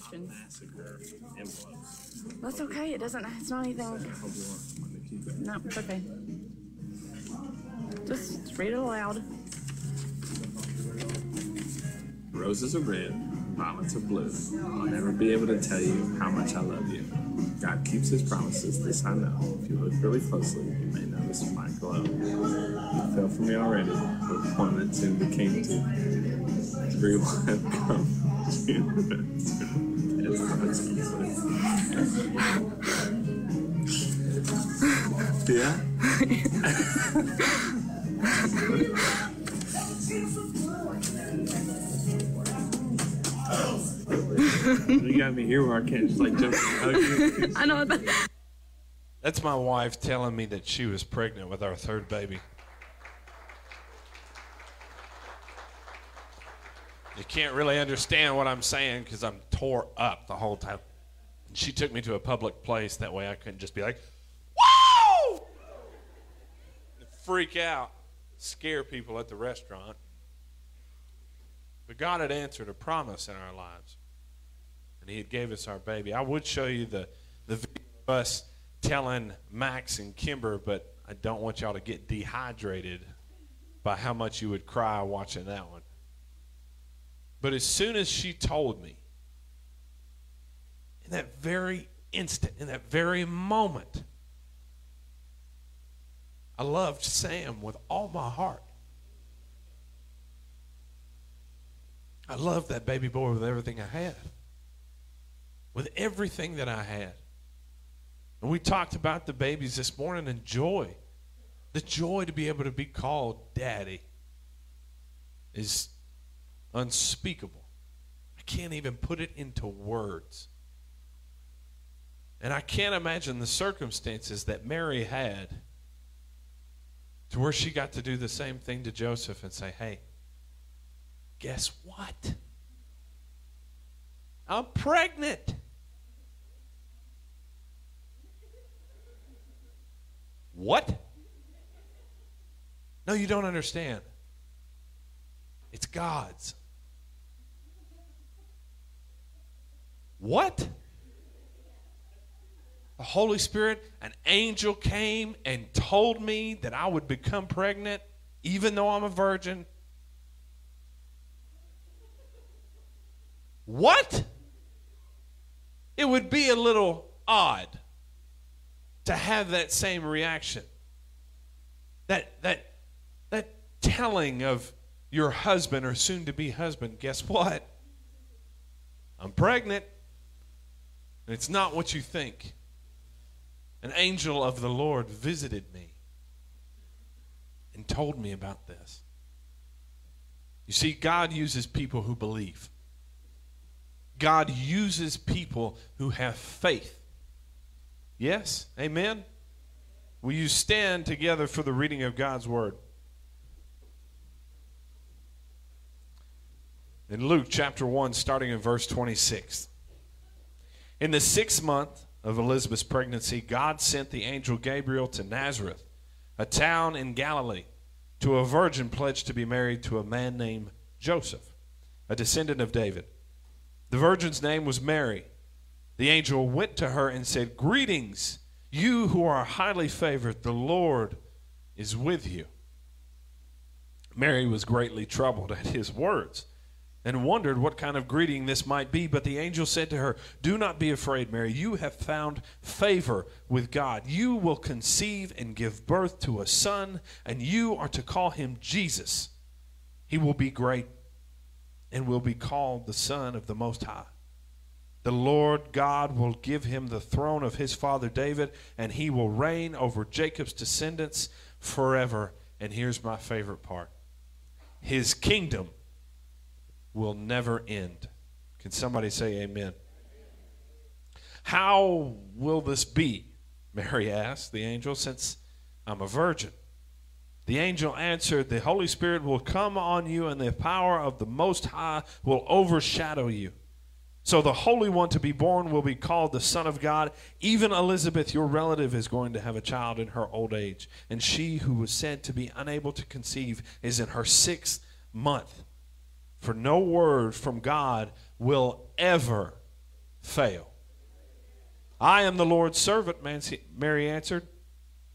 following directions. Massacre envelopes. That's okay. It doesn't. It's not anything. I hope you want, want to keep it. No, it's okay. Just read it aloud. Roses are red, violets are blue. I'll never be able to tell you how much I love you. God keeps his promises, this I know. If you look really closely, you may notice my glow. You fell for me already, but one that soon became two. Everyone have come to It's not Yeah? you got me here where I can't just like jump and hug you. I know. That, That's my wife telling me that she was pregnant with our third baby. You can't really understand what I'm saying because I'm tore up the whole time. She took me to a public place. That way I couldn't just be like, "Whoa!" freak out, scare people at the restaurant. But God had answered a promise in our lives, and He had gave us our baby. I would show you the the video of us telling Max and Kimber, but I don't want y'all to get dehydrated by how much you would cry watching that one. But as soon as she told me, in that very instant, in that very moment, I loved Sam with all my heart. I loved that baby boy with everything I had. With everything that I had. And we talked about the babies this morning and joy. The joy to be able to be called daddy is unspeakable. I can't even put it into words. And I can't imagine the circumstances that Mary had to where she got to do the same thing to Joseph and say, hey, guess what? I'm pregnant. What? No, you don't understand. It's God's. What? The Holy Spirit, an angel came and told me that I would become pregnant even though I'm a virgin. What? It would be a little odd to have that same reaction. That that that telling of your husband or soon to be husband, guess what? I'm pregnant. And it's not what you think. An angel of the Lord visited me and told me about this. You see, God uses people who believe. God uses people who have faith. Yes? Amen? Will you stand together for the reading of God's Word? In Luke chapter 1, starting in verse 26. In the sixth month of Elizabeth's pregnancy, God sent the angel Gabriel to Nazareth, a town in Galilee, to a virgin pledged to be married to a man named Joseph, a descendant of David. The virgin's name was Mary. The angel went to her and said, Greetings, you who are highly favored, the Lord is with you. Mary was greatly troubled at his words and wondered what kind of greeting this might be. But the angel said to her, Do not be afraid, Mary. You have found favor with God. You will conceive and give birth to a son, and you are to call him Jesus. He will be great and will be called the Son of the Most High. The Lord God will give him the throne of his father David, and he will reign over Jacob's descendants forever. And here's my favorite part his kingdom will never end. Can somebody say amen? How will this be? Mary asked the angel, since I'm a virgin. The angel answered, The Holy Spirit will come on you, and the power of the Most High will overshadow you. So the Holy One to be born will be called the Son of God. Even Elizabeth, your relative, is going to have a child in her old age. And she who was said to be unable to conceive is in her sixth month. For no word from God will ever fail. I am the Lord's servant, Mary answered.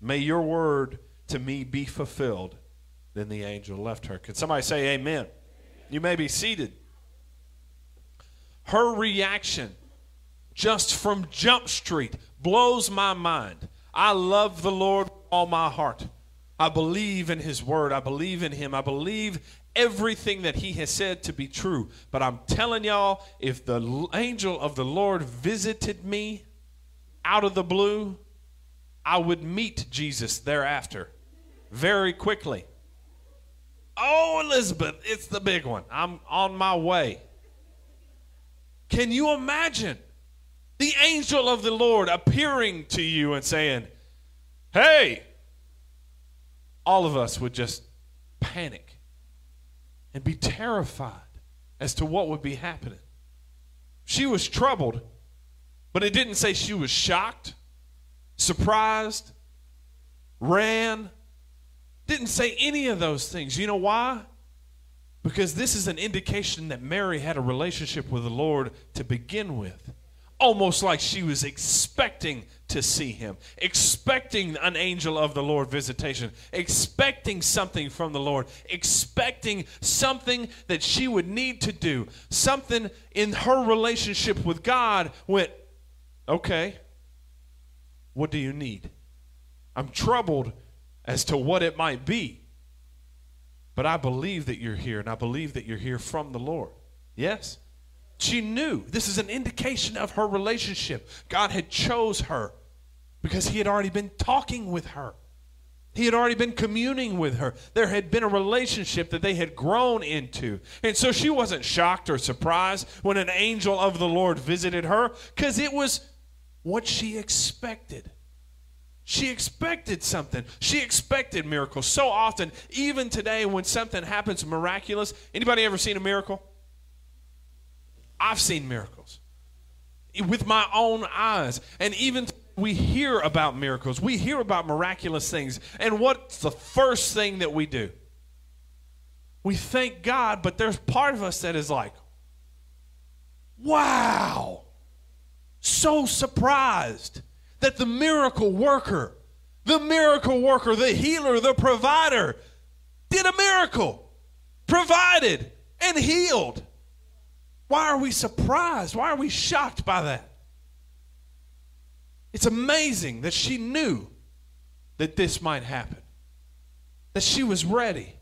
May your word to me be fulfilled. Then the angel left her. Can somebody say amen? You may be seated. Her reaction just from Jump Street blows my mind. I love the Lord with all my heart. I believe in his word. I believe in him. I believe everything that he has said to be true. But I'm telling y'all, if the angel of the Lord visited me out of the blue, I would meet Jesus thereafter very quickly. Oh, Elizabeth, it's the big one. I'm on my way. Can you imagine the angel of the Lord appearing to you and saying, Hey, all of us would just panic and be terrified as to what would be happening. She was troubled, but it didn't say she was shocked, surprised, ran. Didn't say any of those things. You know why? Because this is an indication that Mary had a relationship with the Lord to begin with almost like she was expecting to see him, expecting an angel of the Lord visitation, expecting something from the Lord, expecting something that she would need to do, something in her relationship with God went, okay, what do you need? I'm troubled as to what it might be, but I believe that you're here, and I believe that you're here from the Lord. Yes? She knew. This is an indication of her relationship. God had chose her because he had already been talking with her. He had already been communing with her. There had been a relationship that they had grown into. And so she wasn't shocked or surprised when an angel of the Lord visited her because it was what she expected. She expected something. She expected miracles. So often, even today when something happens miraculous, anybody ever seen a miracle? I've seen miracles with my own eyes. And even we hear about miracles, we hear about miraculous things. And what's the first thing that we do? We thank God, but there's part of us that is like, wow, so surprised that the miracle worker, the miracle worker, the healer, the provider did a miracle, provided, and healed. Why are we surprised? Why are we shocked by that? It's amazing that she knew that this might happen, that she was ready.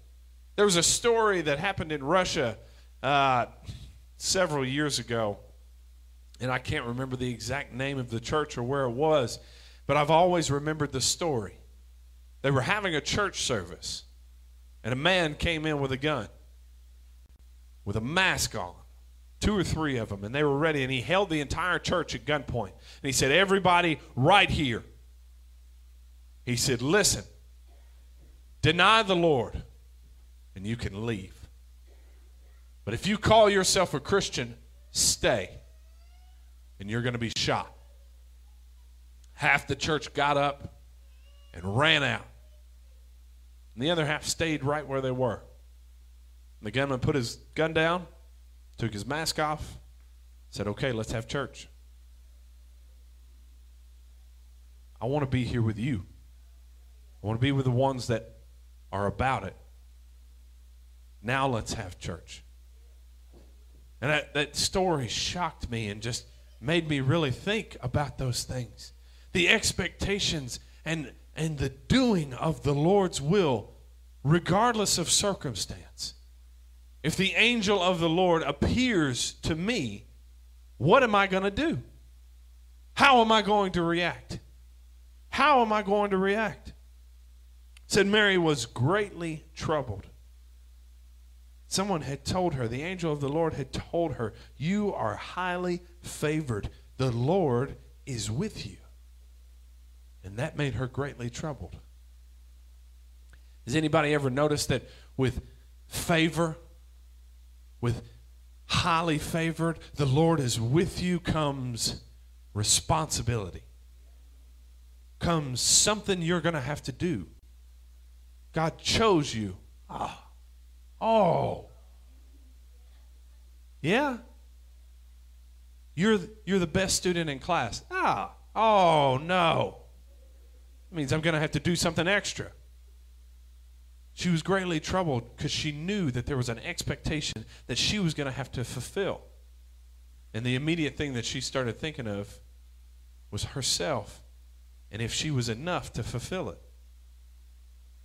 There was a story that happened in Russia uh, several years ago, and I can't remember the exact name of the church or where it was, but I've always remembered the story. They were having a church service, and a man came in with a gun, with a mask on two or three of them, and they were ready. And he held the entire church at gunpoint. And he said, Everybody right here. He said, Listen, deny the Lord, and you can leave. But if you call yourself a Christian, stay, and you're going to be shot. Half the church got up and ran out, and the other half stayed right where they were. And the gunman put his gun down took his mask off, said, Okay, let's have church. I want to be here with you. I want to be with the ones that are about it. Now let's have church. And that, that story shocked me and just made me really think about those things. The expectations and, and the doing of the Lord's will, regardless of circumstance. If the angel of the Lord appears to me, what am I going to do? How am I going to react? How am I going to react? said Mary was greatly troubled. Someone had told her, the angel of the Lord had told her, You are highly favored. The Lord is with you. And that made her greatly troubled. Has anybody ever noticed that with favor, with highly favored, the Lord is with you, comes responsibility. Comes something you're going to have to do. God chose you. Oh. oh. Yeah. You're, you're the best student in class. Ah, oh no. It means I'm going to have to do something extra. She was greatly troubled because she knew that there was an expectation that she was going to have to fulfill. And the immediate thing that she started thinking of was herself and if she was enough to fulfill it.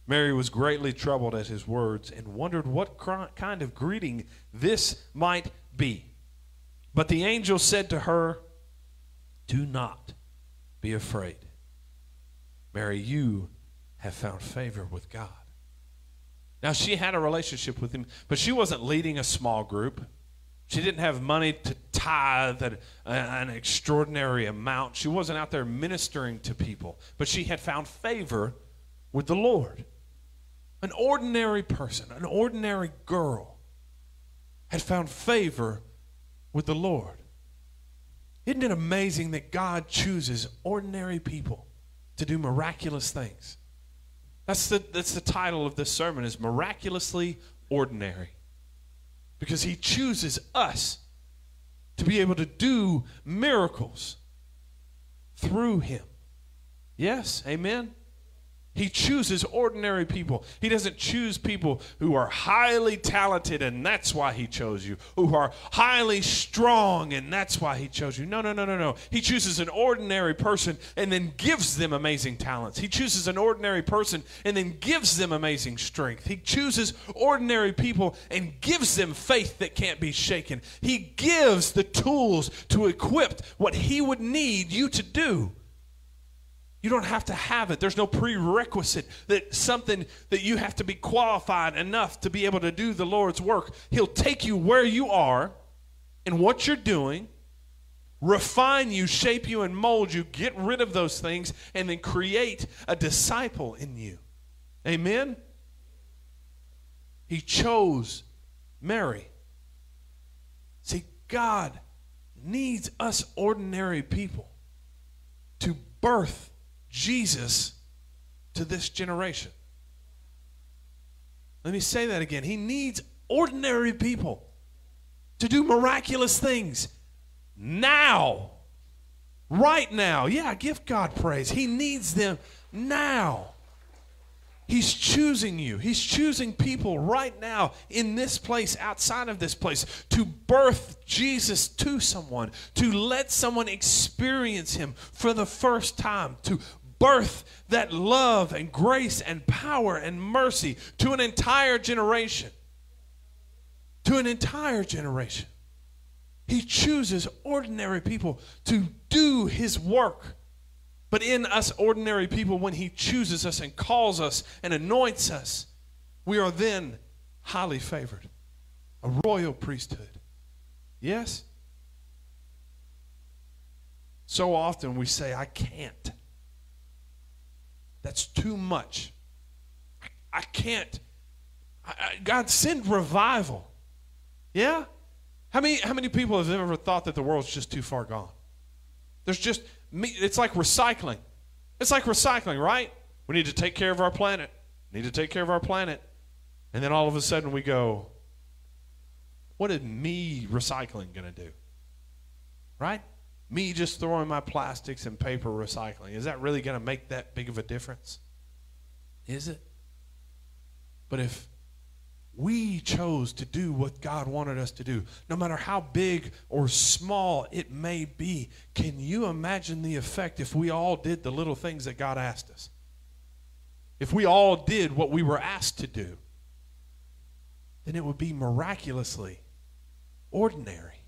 Mary was greatly troubled at his words and wondered what kind of greeting this might be. But the angel said to her, Do not be afraid. Mary, you have found favor with God. Now, she had a relationship with him, but she wasn't leading a small group. She didn't have money to tithe an, extraordinary amount. She wasn't out there ministering to people, but she had found favor with the Lord. An ordinary person, an ordinary girl, had found favor with the Lord. Isn't it amazing that God chooses ordinary people to do miraculous things? That's the, that's the title of this sermon is Miraculously Ordinary. Because he chooses us to be able to do miracles through him. Yes, amen. He chooses ordinary people. He doesn't choose people who are highly talented and that's why he chose you, who are highly strong and that's why he chose you. No, no, no, no, no. He chooses an ordinary person and then gives them amazing talents. He chooses an ordinary person and then gives them amazing strength. He chooses ordinary people and gives them faith that can't be shaken. He gives the tools to equip what he would need you to do. You don't have to have it. There's no prerequisite that something that you have to be qualified enough to be able to do the Lord's work. He'll take you where you are and what you're doing, refine you, shape you, and mold you, get rid of those things, and then create a disciple in you. Amen? He chose Mary. See, God needs us ordinary people to birth Jesus to this generation. Let me say that again. He needs ordinary people to do miraculous things now. Right now. Yeah, give God praise. He needs them now. He's choosing you. He's choosing people right now in this place, outside of this place, to birth Jesus to someone, to let someone experience Him for the first time, to birth that love and grace and power and mercy to an entire generation. To an entire generation. He chooses ordinary people to do His work. But in us ordinary people, when He chooses us and calls us and anoints us, we are then highly favored. A royal priesthood. Yes? So often we say, I can't. That's too much. I, I can't. I, I, God, send revival. Yeah? How many, how many people have ever thought that the world's just too far gone? There's just, me. it's like recycling. It's like recycling, right? We need to take care of our planet. Need to take care of our planet. And then all of a sudden we go, what is me recycling going to do? Right? Me just throwing my plastics and paper recycling, is that really going to make that big of a difference? Is it? But if we chose to do what God wanted us to do, no matter how big or small it may be, can you imagine the effect if we all did the little things that God asked us? If we all did what we were asked to do, then it would be miraculously ordinary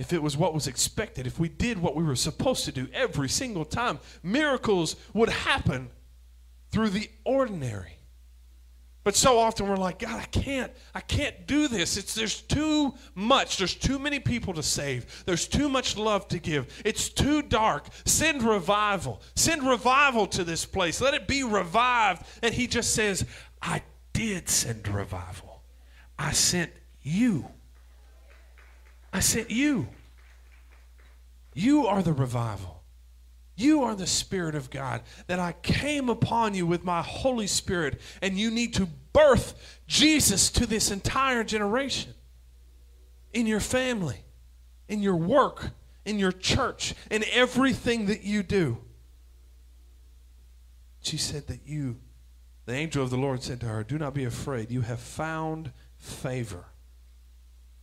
if it was what was expected, if we did what we were supposed to do every single time, miracles would happen through the ordinary. But so often we're like, God, I can't, I can't do this. It's there's too much. There's too many people to save. There's too much love to give. It's too dark. Send revival. Send revival to this place. Let it be revived. And he just says, I did send revival. I sent you. I sent you. You are the revival. You are the Spirit of God, that I came upon you with my Holy Spirit, and you need to birth Jesus to this entire generation. in your family, in your work, in your church, in everything that you do. She said that you, the angel of the Lord said to her, Do not be afraid. You have found favor.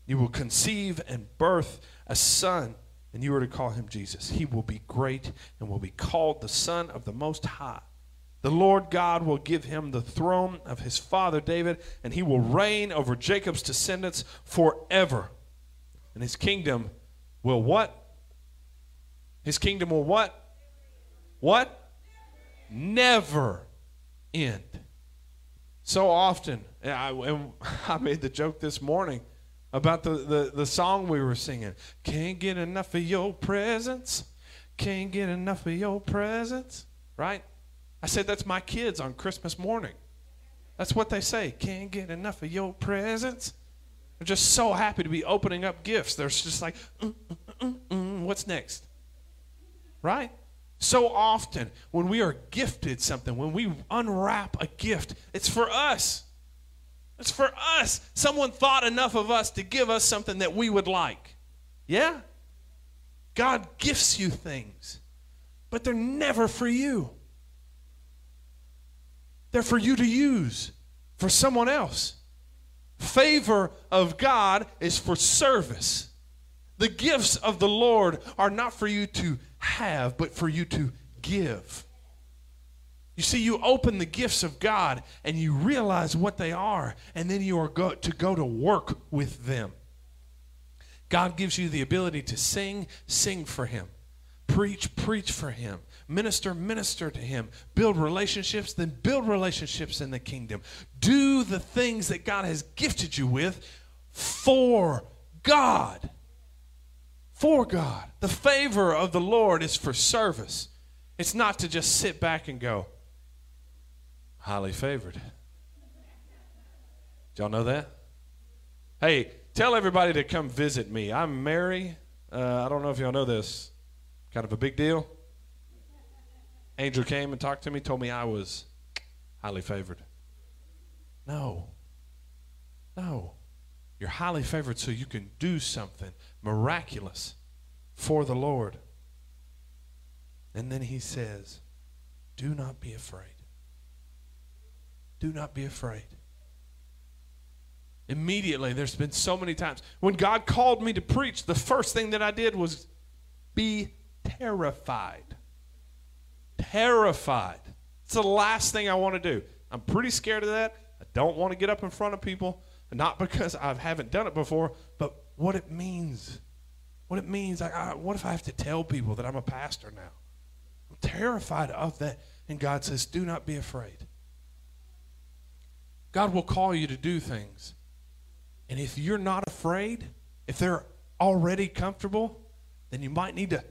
You will conceive and birth a son, and you are to call him Jesus. He will be great and will be called the Son of the Most High. The Lord God will give him the throne of his father David, and he will reign over Jacob's descendants forever. And his kingdom will what? His kingdom will what? What? Never end. So often, I, I made the joke this morning about the, the, the song we were singing. Can't get enough of your presence. Can't get enough of your presence. Right? I said that's my kids on Christmas morning. That's what they say. Can't get enough of your presence. They're just so happy to be opening up gifts. They're just like, mm, mm, mm, mm, what's next? Right? So often, when we are gifted something, when we unwrap a gift, it's for us. It's for us. Someone thought enough of us to give us something that we would like. Yeah? God gifts you things, but they're never for you. They're for you to use for someone else. Favor of God is for service. The gifts of the Lord are not for you to have, but for you to give. You see, you open the gifts of God and you realize what they are, and then you are go- to go to work with them. God gives you the ability to sing, sing for Him. Preach, preach for Him. Minister, minister to Him. Build relationships, then build relationships in the kingdom. Do the things that God has gifted you with for God. For God. The favor of the Lord is for service. It's not to just sit back and go, highly favored. Y'all know that? Hey, tell everybody to come visit me. I'm Mary. Uh, I don't know if y'all know this. Kind of a big deal. Angel came and talked to me, told me I was highly favored. No. No. You're highly favored so you can do something miraculous for the Lord. And then he says, Do not be afraid. Do not be afraid. Immediately, there's been so many times. When God called me to preach, the first thing that I did was be terrified. Terrified. It's the last thing I want to do. I'm pretty scared of that. I don't want to get up in front of people, not because I haven't done it before, but what it means. What it means. I, I, what if I have to tell people that I'm a pastor now? I'm terrified of that. And God says, Do not be afraid. God will call you to do things. And if you're not afraid, if they're already comfortable, then you might need to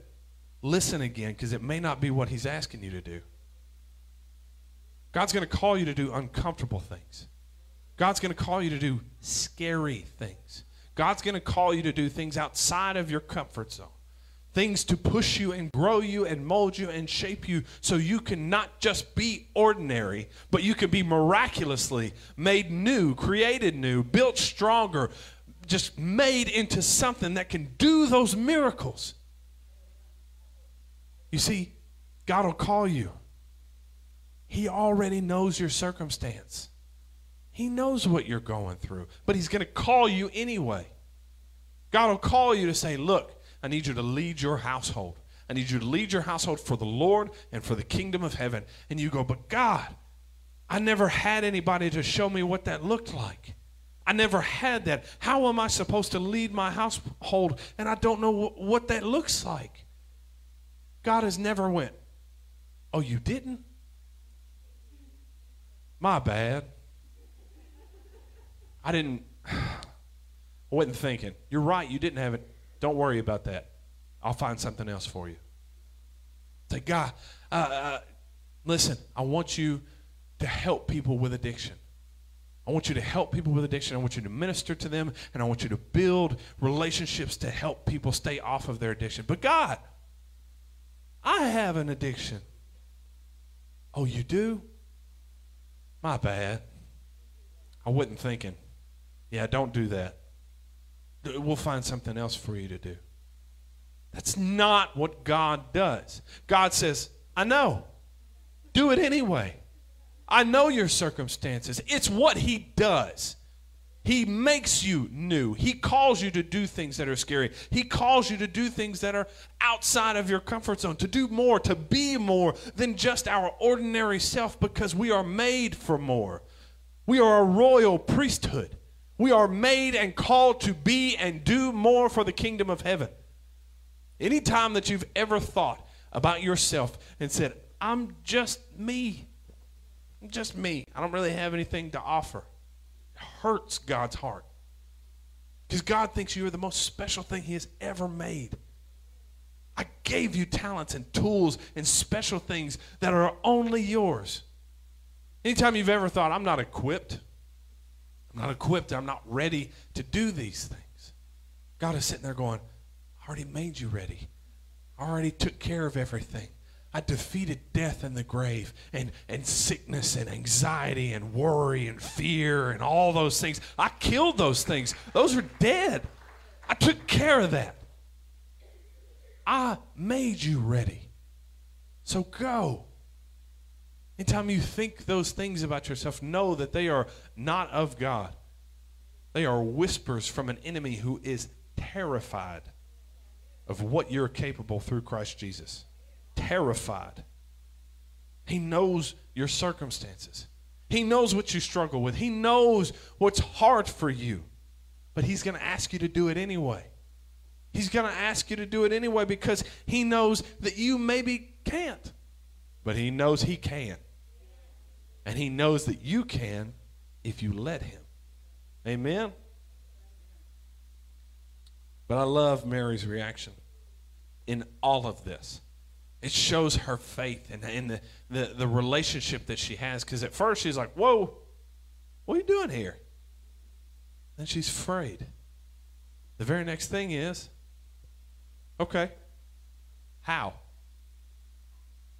listen again because it may not be what He's asking you to do. God's going to call you to do uncomfortable things. God's going to call you to do scary things. God's going to call you to do things outside of your comfort zone. Things to push you and grow you and mold you and shape you so you can not just be ordinary, but you can be miraculously made new, created new, built stronger, just made into something that can do those miracles. You see, God will call you. He already knows your circumstance. He knows what you're going through, but He's going to call you anyway. God will call you to say, Look, I need you to lead your household. I need you to lead your household for the Lord and for the kingdom of heaven. And you go, But God, I never had anybody to show me what that looked like. I never had that. How am I supposed to lead my household and I don't know what that looks like? God has never went, "Oh, you didn't? My bad. I didn't I wasn't thinking. You're right, you didn't have it. Don't worry about that. I'll find something else for you." Say, "God, uh, uh, listen, I want you to help people with addiction." I want you to help people with addiction. I want you to minister to them, and I want you to build relationships to help people stay off of their addiction. But God, I have an addiction. Oh, you do? My bad. I wasn't thinking. Yeah, don't do that. We'll find something else for you to do. That's not what God does. God says, I know. Do it anyway. I know your circumstances. It's what He does. He makes you new. He calls you to do things that are scary. He calls you to do things that are outside of your comfort zone, to do more, to be more than just our ordinary self because we are made for more. We are a royal priesthood. We are made and called to be and do more for the kingdom of heaven. Anytime that you've ever thought about yourself and said, I'm just me, I'm just me, I don't really have anything to offer hurts God's heart. Because God thinks you are the most special thing He has ever made. I gave you talents and tools and special things that are only yours. Anytime you've ever thought, I'm not equipped, not equipped, I'm not ready to do these things, God is sitting there going, I already made you ready. I already took care of everything. I defeated death and the grave and, and sickness and anxiety and worry and fear and all those things. I killed those things. Those are dead. I took care of that. I made you ready. So go. Anytime you think those things about yourself, know that they are not of God. They are whispers from an enemy who is terrified of what you're capable through Christ Jesus terrified. He knows your circumstances. He knows what you struggle with. He knows what's hard for you. But He's going to ask you to do it anyway. He's going to ask you to do it anyway because He knows that you maybe can't. But He knows He can. And He knows that you can if you let Him. Amen? But I love Mary's reaction in all of this it shows her faith and, and the, the, the relationship that she has. Because at first she's like, Whoa, what are you doing here? Then she's afraid. The very next thing is, Okay, how?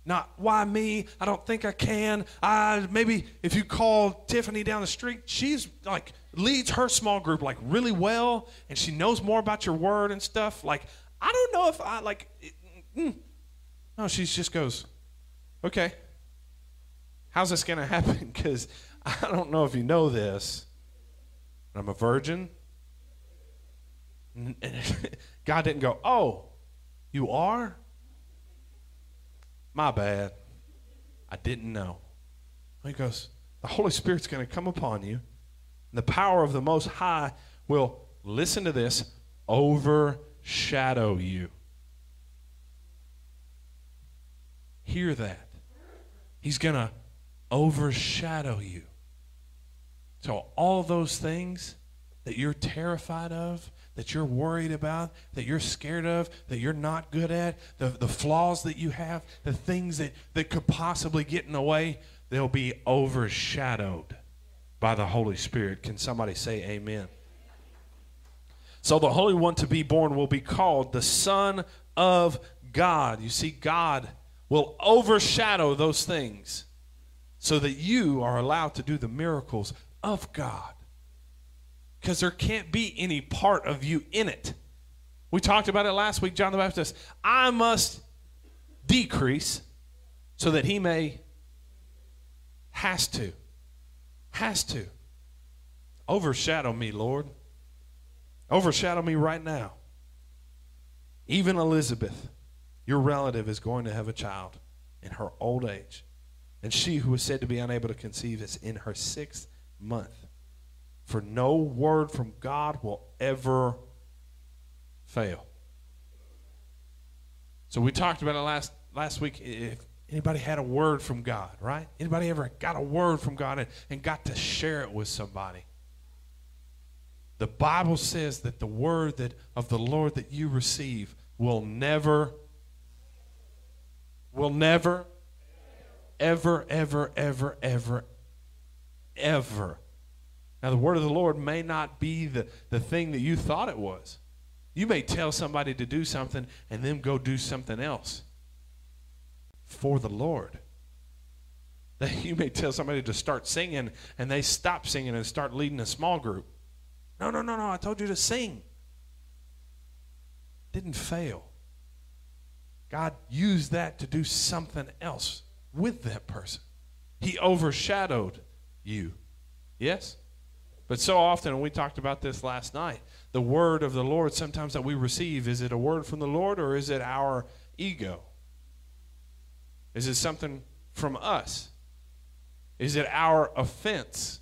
Not why me? I don't think I can. I maybe if you call Tiffany down the street, she's like leads her small group like really well, and she knows more about your word and stuff. Like I don't know if I like. Mm, no, she just goes, okay, how's this to happen? Because I don't know if you know this. I'm a virgin. God didn't go, oh, you are? My bad. I didn't know. He goes, the Holy Spirit's going to come upon you. The power of the Most High will, listen to this, overshadow you. Hear that. He's going to overshadow you. So, all those things that you're terrified of, that you're worried about, that you're scared of, that you're not good at, the, the flaws that you have, the things that, that could possibly get in the way, they'll be overshadowed by the Holy Spirit. Can somebody say amen? So the Holy One to be born will be called the Son of God. You see, God will overshadow those things so that you are allowed to do the miracles of God. Because there can't be any part of you in it. We talked about it last week, John the Baptist. I must decrease so that he may, has to, has to overshadow me, Lord. Overshadow me right now. Even Elizabeth your relative is going to have a child in her old age. And she who was said to be unable to conceive is in her sixth month. For no word from God will ever fail. So we talked about it last last week. If anybody had a word from God, right? Anybody ever got a word from God and, and got to share it with somebody? The Bible says that the word that of the Lord that you receive will never will never, ever, ever, ever, ever, ever. Now, the word of the Lord may not be the, the thing that you thought it was. You may tell somebody to do something and then go do something else for the Lord. You may tell somebody to start singing and they stop singing and start leading a small group. No, no, no, no. I told you to sing. didn't fail. God used that to do something else with that person. He overshadowed you. Yes? But so often, and we talked about this last night, the word of the Lord sometimes that we receive, is it a word from the Lord or is it our ego? Is it something from us? Is it our offense?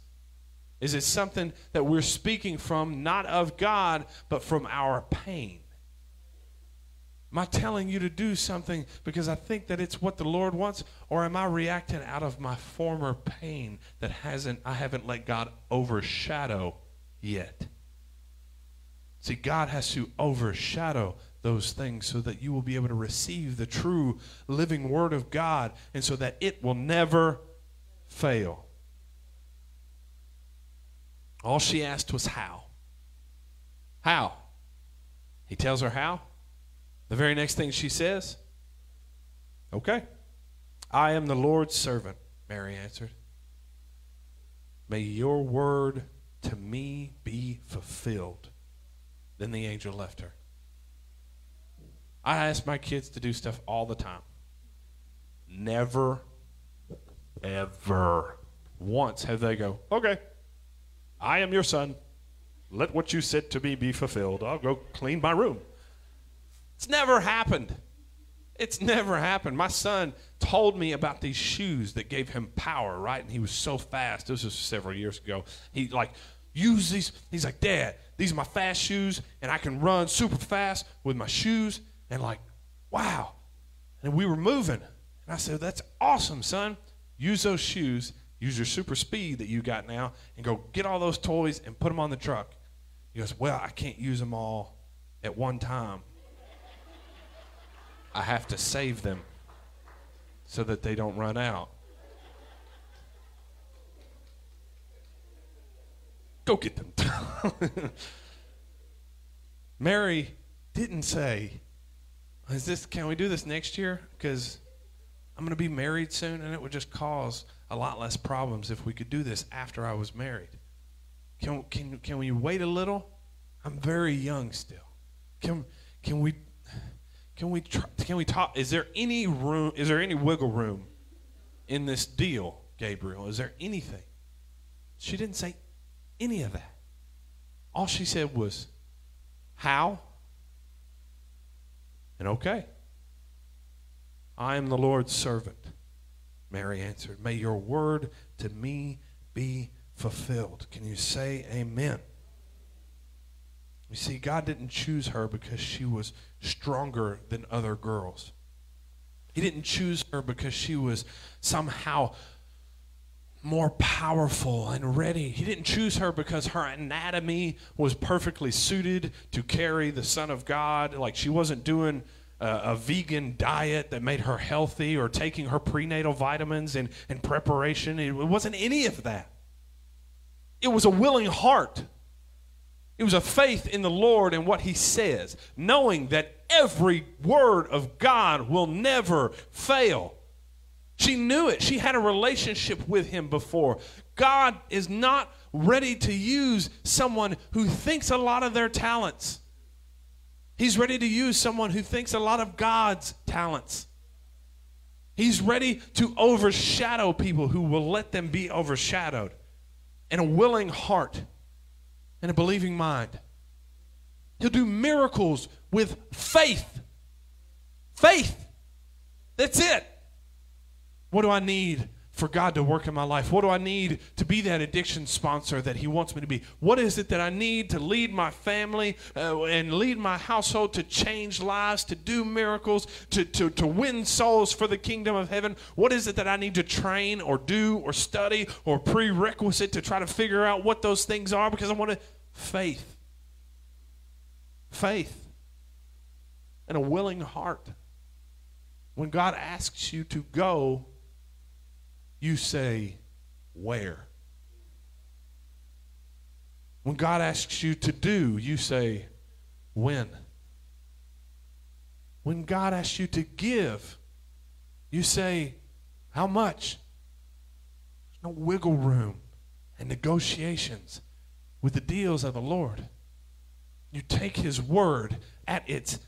Is it something that we're speaking from, not of God, but from our pain? Am I telling you to do something because I think that it's what the Lord wants, or am I reacting out of my former pain that hasn't I haven't let God overshadow yet? See, God has to overshadow those things so that you will be able to receive the true living word of God and so that it will never fail. All she asked was how. How? He tells her how. The very next thing she says, Okay. I am the Lord's servant, Mary answered. May your word to me be fulfilled. Then the angel left her. I ask my kids to do stuff all the time. Never, ever once have they go, Okay, I am your son. Let what you said to me be fulfilled. I'll go clean my room. It's never happened. It's never happened. My son told me about these shoes that gave him power, right? And he was so fast. This was several years ago. He like used these. He's like, Dad, these are my fast shoes, and I can run super fast with my shoes. And like, wow. And we were moving. And I said, That's awesome, son. Use those shoes, use your super speed that you got now, and go get all those toys and put them on the truck. He goes, Well, I can't use them all at one time. I have to save them so that they don't run out. Go get them. Mary didn't say, "Is this can we do this next year because I'm going to be married soon and it would just cause a lot less problems if we could do this after I was married." Can can can we wait a little? I'm very young still. Can can we can we try, can we talk? Is there any room? Is there any wiggle room in this deal, Gabriel? Is there anything? She didn't say any of that. All she said was, "How?" and "Okay." I am the Lord's servant. Mary answered, "May your word to me be fulfilled." Can you say Amen? You see, God didn't choose her because she was stronger than other girls. He didn't choose her because she was somehow more powerful and ready. He didn't choose her because her anatomy was perfectly suited to carry the Son of God. Like she wasn't doing a, a vegan diet that made her healthy or taking her prenatal vitamins in, in preparation. It wasn't any of that. It was a willing heart it was a faith in the Lord and what He says, knowing that every word of God will never fail. She knew it. She had a relationship with Him before. God is not ready to use someone who thinks a lot of their talents. He's ready to use someone who thinks a lot of God's talents. He's ready to overshadow people who will let them be overshadowed. And a willing heart and a believing mind. He'll do miracles with faith. Faith. That's it. What do I need for God to work in my life? What do I need to be that addiction sponsor that He wants me to be? What is it that I need to lead my family uh, and lead my household to change lives, to do miracles, to, to, to win souls for the kingdom of heaven? What is it that I need to train or do or study or prerequisite to try to figure out what those things are? Because I want to faith. Faith. And a willing heart. When God asks you to go, you say, Where? When God asks you to do, you say, When? When God asks you to give, you say, How much? There's no wiggle room and negotiations with the deals of the Lord. You take His word at its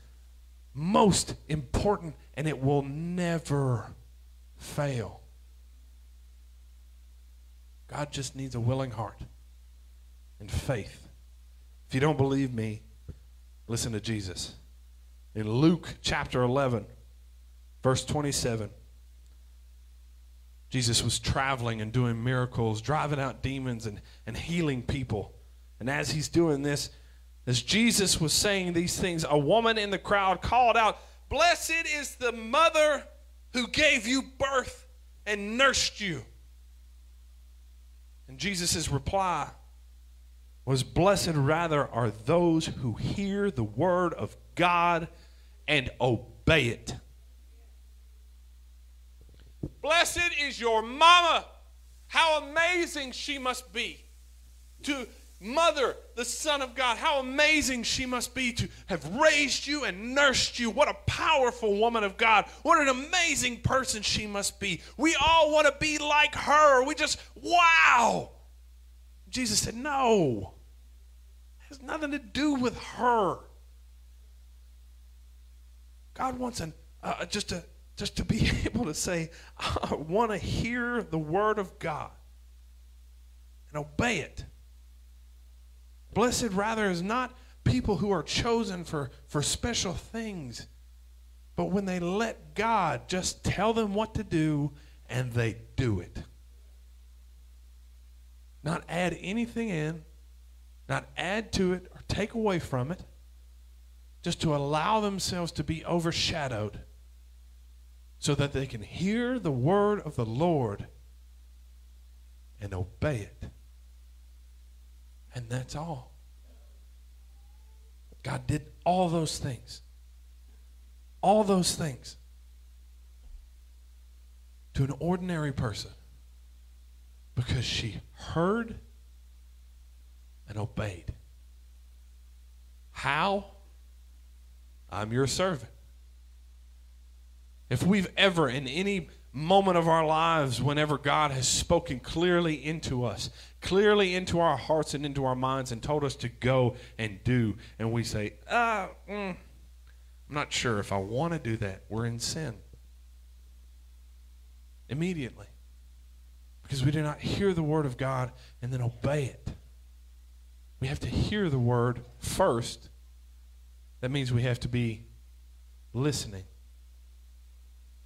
most important, and it will never fail. God just needs a willing heart and faith. If you don't believe me, listen to Jesus. In Luke chapter 11, verse 27, Jesus was traveling and doing miracles, driving out demons and, and healing people. And as he's doing this, as Jesus was saying these things, a woman in the crowd called out, Blessed is the mother who gave you birth and nursed you. And Jesus' reply was, Blessed rather are those who hear the word of God and obey it. Blessed is your mama. How amazing she must be to mother the Son of God. How amazing she must be to have raised you and nursed you. What a powerful woman of God. What an amazing person she must be. We all want to be like her. We just, wow. Jesus said, No, it has nothing to do with her. God wants an, uh, just a just to be able to say, I want to hear the word of God and obey it. Blessed, rather, is not people who are chosen for, for special things, but when they let God just tell them what to do and they do it. Not add anything in, not add to it or take away from it, just to allow themselves to be overshadowed so that they can hear the word of the Lord and obey it. And that's all. God did all those things. All those things to an ordinary person because she heard and obeyed. How? I'm your servant. If we've ever, in any moment of our lives, whenever God has spoken clearly into us, clearly into our hearts and into our minds, and told us to go and do, and we say, uh, mm, I'm not sure if I want to do that, we're in sin. Immediately. Because we do not hear the word of God and then obey it. We have to hear the word first. That means we have to be listening.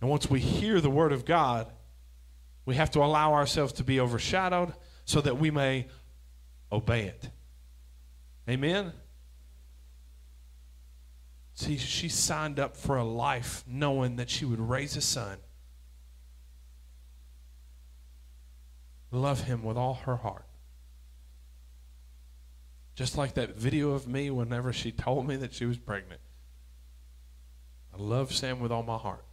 And once we hear the word of God, we have to allow ourselves to be overshadowed so that we may obey it. Amen? See, she signed up for a life knowing that she would raise a son, love him with all her heart. Just like that video of me whenever she told me that she was pregnant. I love Sam with all my heart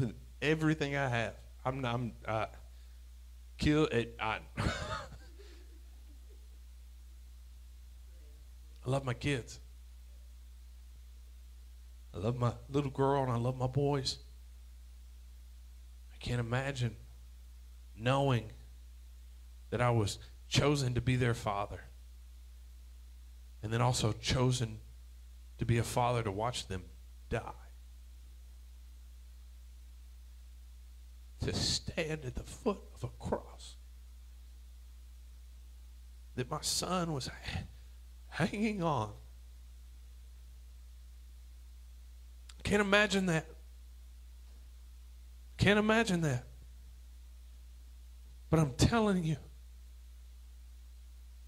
with everything I have. I'm, I'm uh, kill it. I, I love my kids. I love my little girl and I love my boys. I can't imagine knowing that I was chosen to be their father and then also chosen to be a father to watch them die. To stand at the foot of a cross. That my son was hanging on. Can't imagine that. Can't imagine that. But I'm telling you,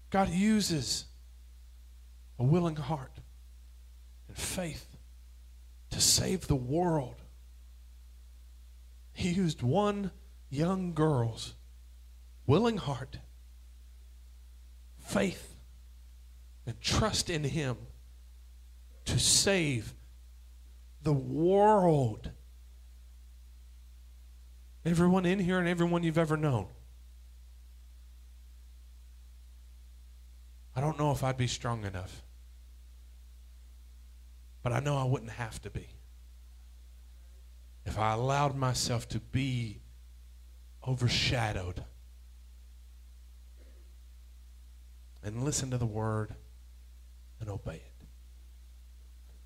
God uses a willing heart and faith to save the world. He used one young girl's willing heart, faith, and trust in Him to save the world. Everyone in here and everyone you've ever known. I don't know if I'd be strong enough, but I know I wouldn't have to be if I allowed myself to be overshadowed and listen to the word and obey it.